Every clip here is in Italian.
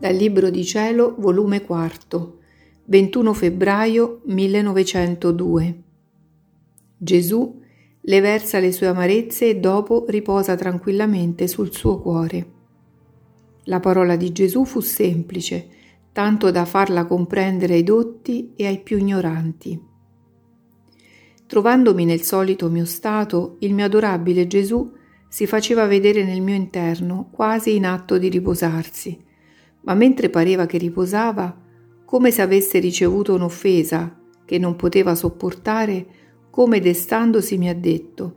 Dal Libro di Cielo, volume 4, 21 febbraio 1902. Gesù le versa le sue amarezze e dopo riposa tranquillamente sul suo cuore. La parola di Gesù fu semplice, tanto da farla comprendere ai dotti e ai più ignoranti. Trovandomi nel solito mio stato, il mio adorabile Gesù si faceva vedere nel mio interno, quasi in atto di riposarsi ma mentre pareva che riposava, come se avesse ricevuto un'offesa che non poteva sopportare, come destandosi mi ha detto,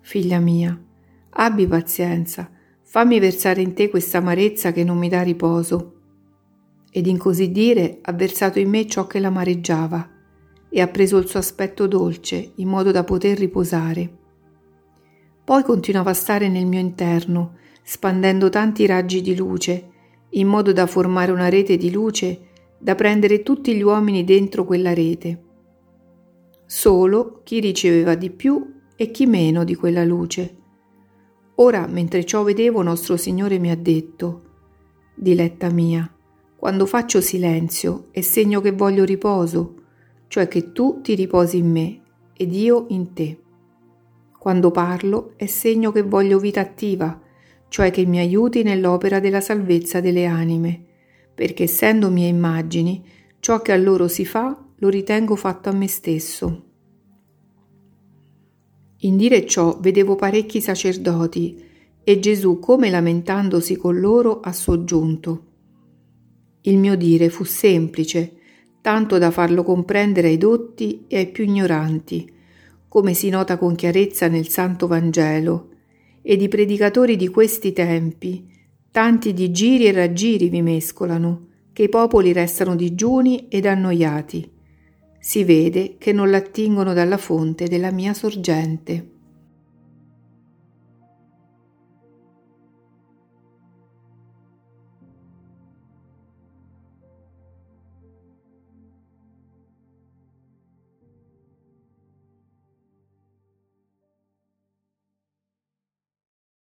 Figlia mia, abbi pazienza, fammi versare in te questa amarezza che non mi dà riposo. Ed in così dire ha versato in me ciò che l'amareggiava e ha preso il suo aspetto dolce in modo da poter riposare. Poi continuava a stare nel mio interno, spandendo tanti raggi di luce, in modo da formare una rete di luce da prendere tutti gli uomini dentro quella rete. Solo chi riceveva di più e chi meno di quella luce. Ora, mentre ciò vedevo, nostro Signore mi ha detto, Diletta mia, quando faccio silenzio è segno che voglio riposo, cioè che tu ti riposi in me ed io in te. Quando parlo è segno che voglio vita attiva, cioè che mi aiuti nell'opera della salvezza delle anime, perché essendo mie immagini, ciò che a loro si fa lo ritengo fatto a me stesso. In dire ciò vedevo parecchi sacerdoti e Gesù, come lamentandosi con loro, ha soggiunto. Il mio dire fu semplice, tanto da farlo comprendere ai dotti e ai più ignoranti, come si nota con chiarezza nel Santo Vangelo, ed i predicatori di questi tempi, tanti di giri e raggiri vi mescolano, che i popoli restano digiuni ed annoiati. Si vede che non l'attingono dalla fonte della mia sorgente.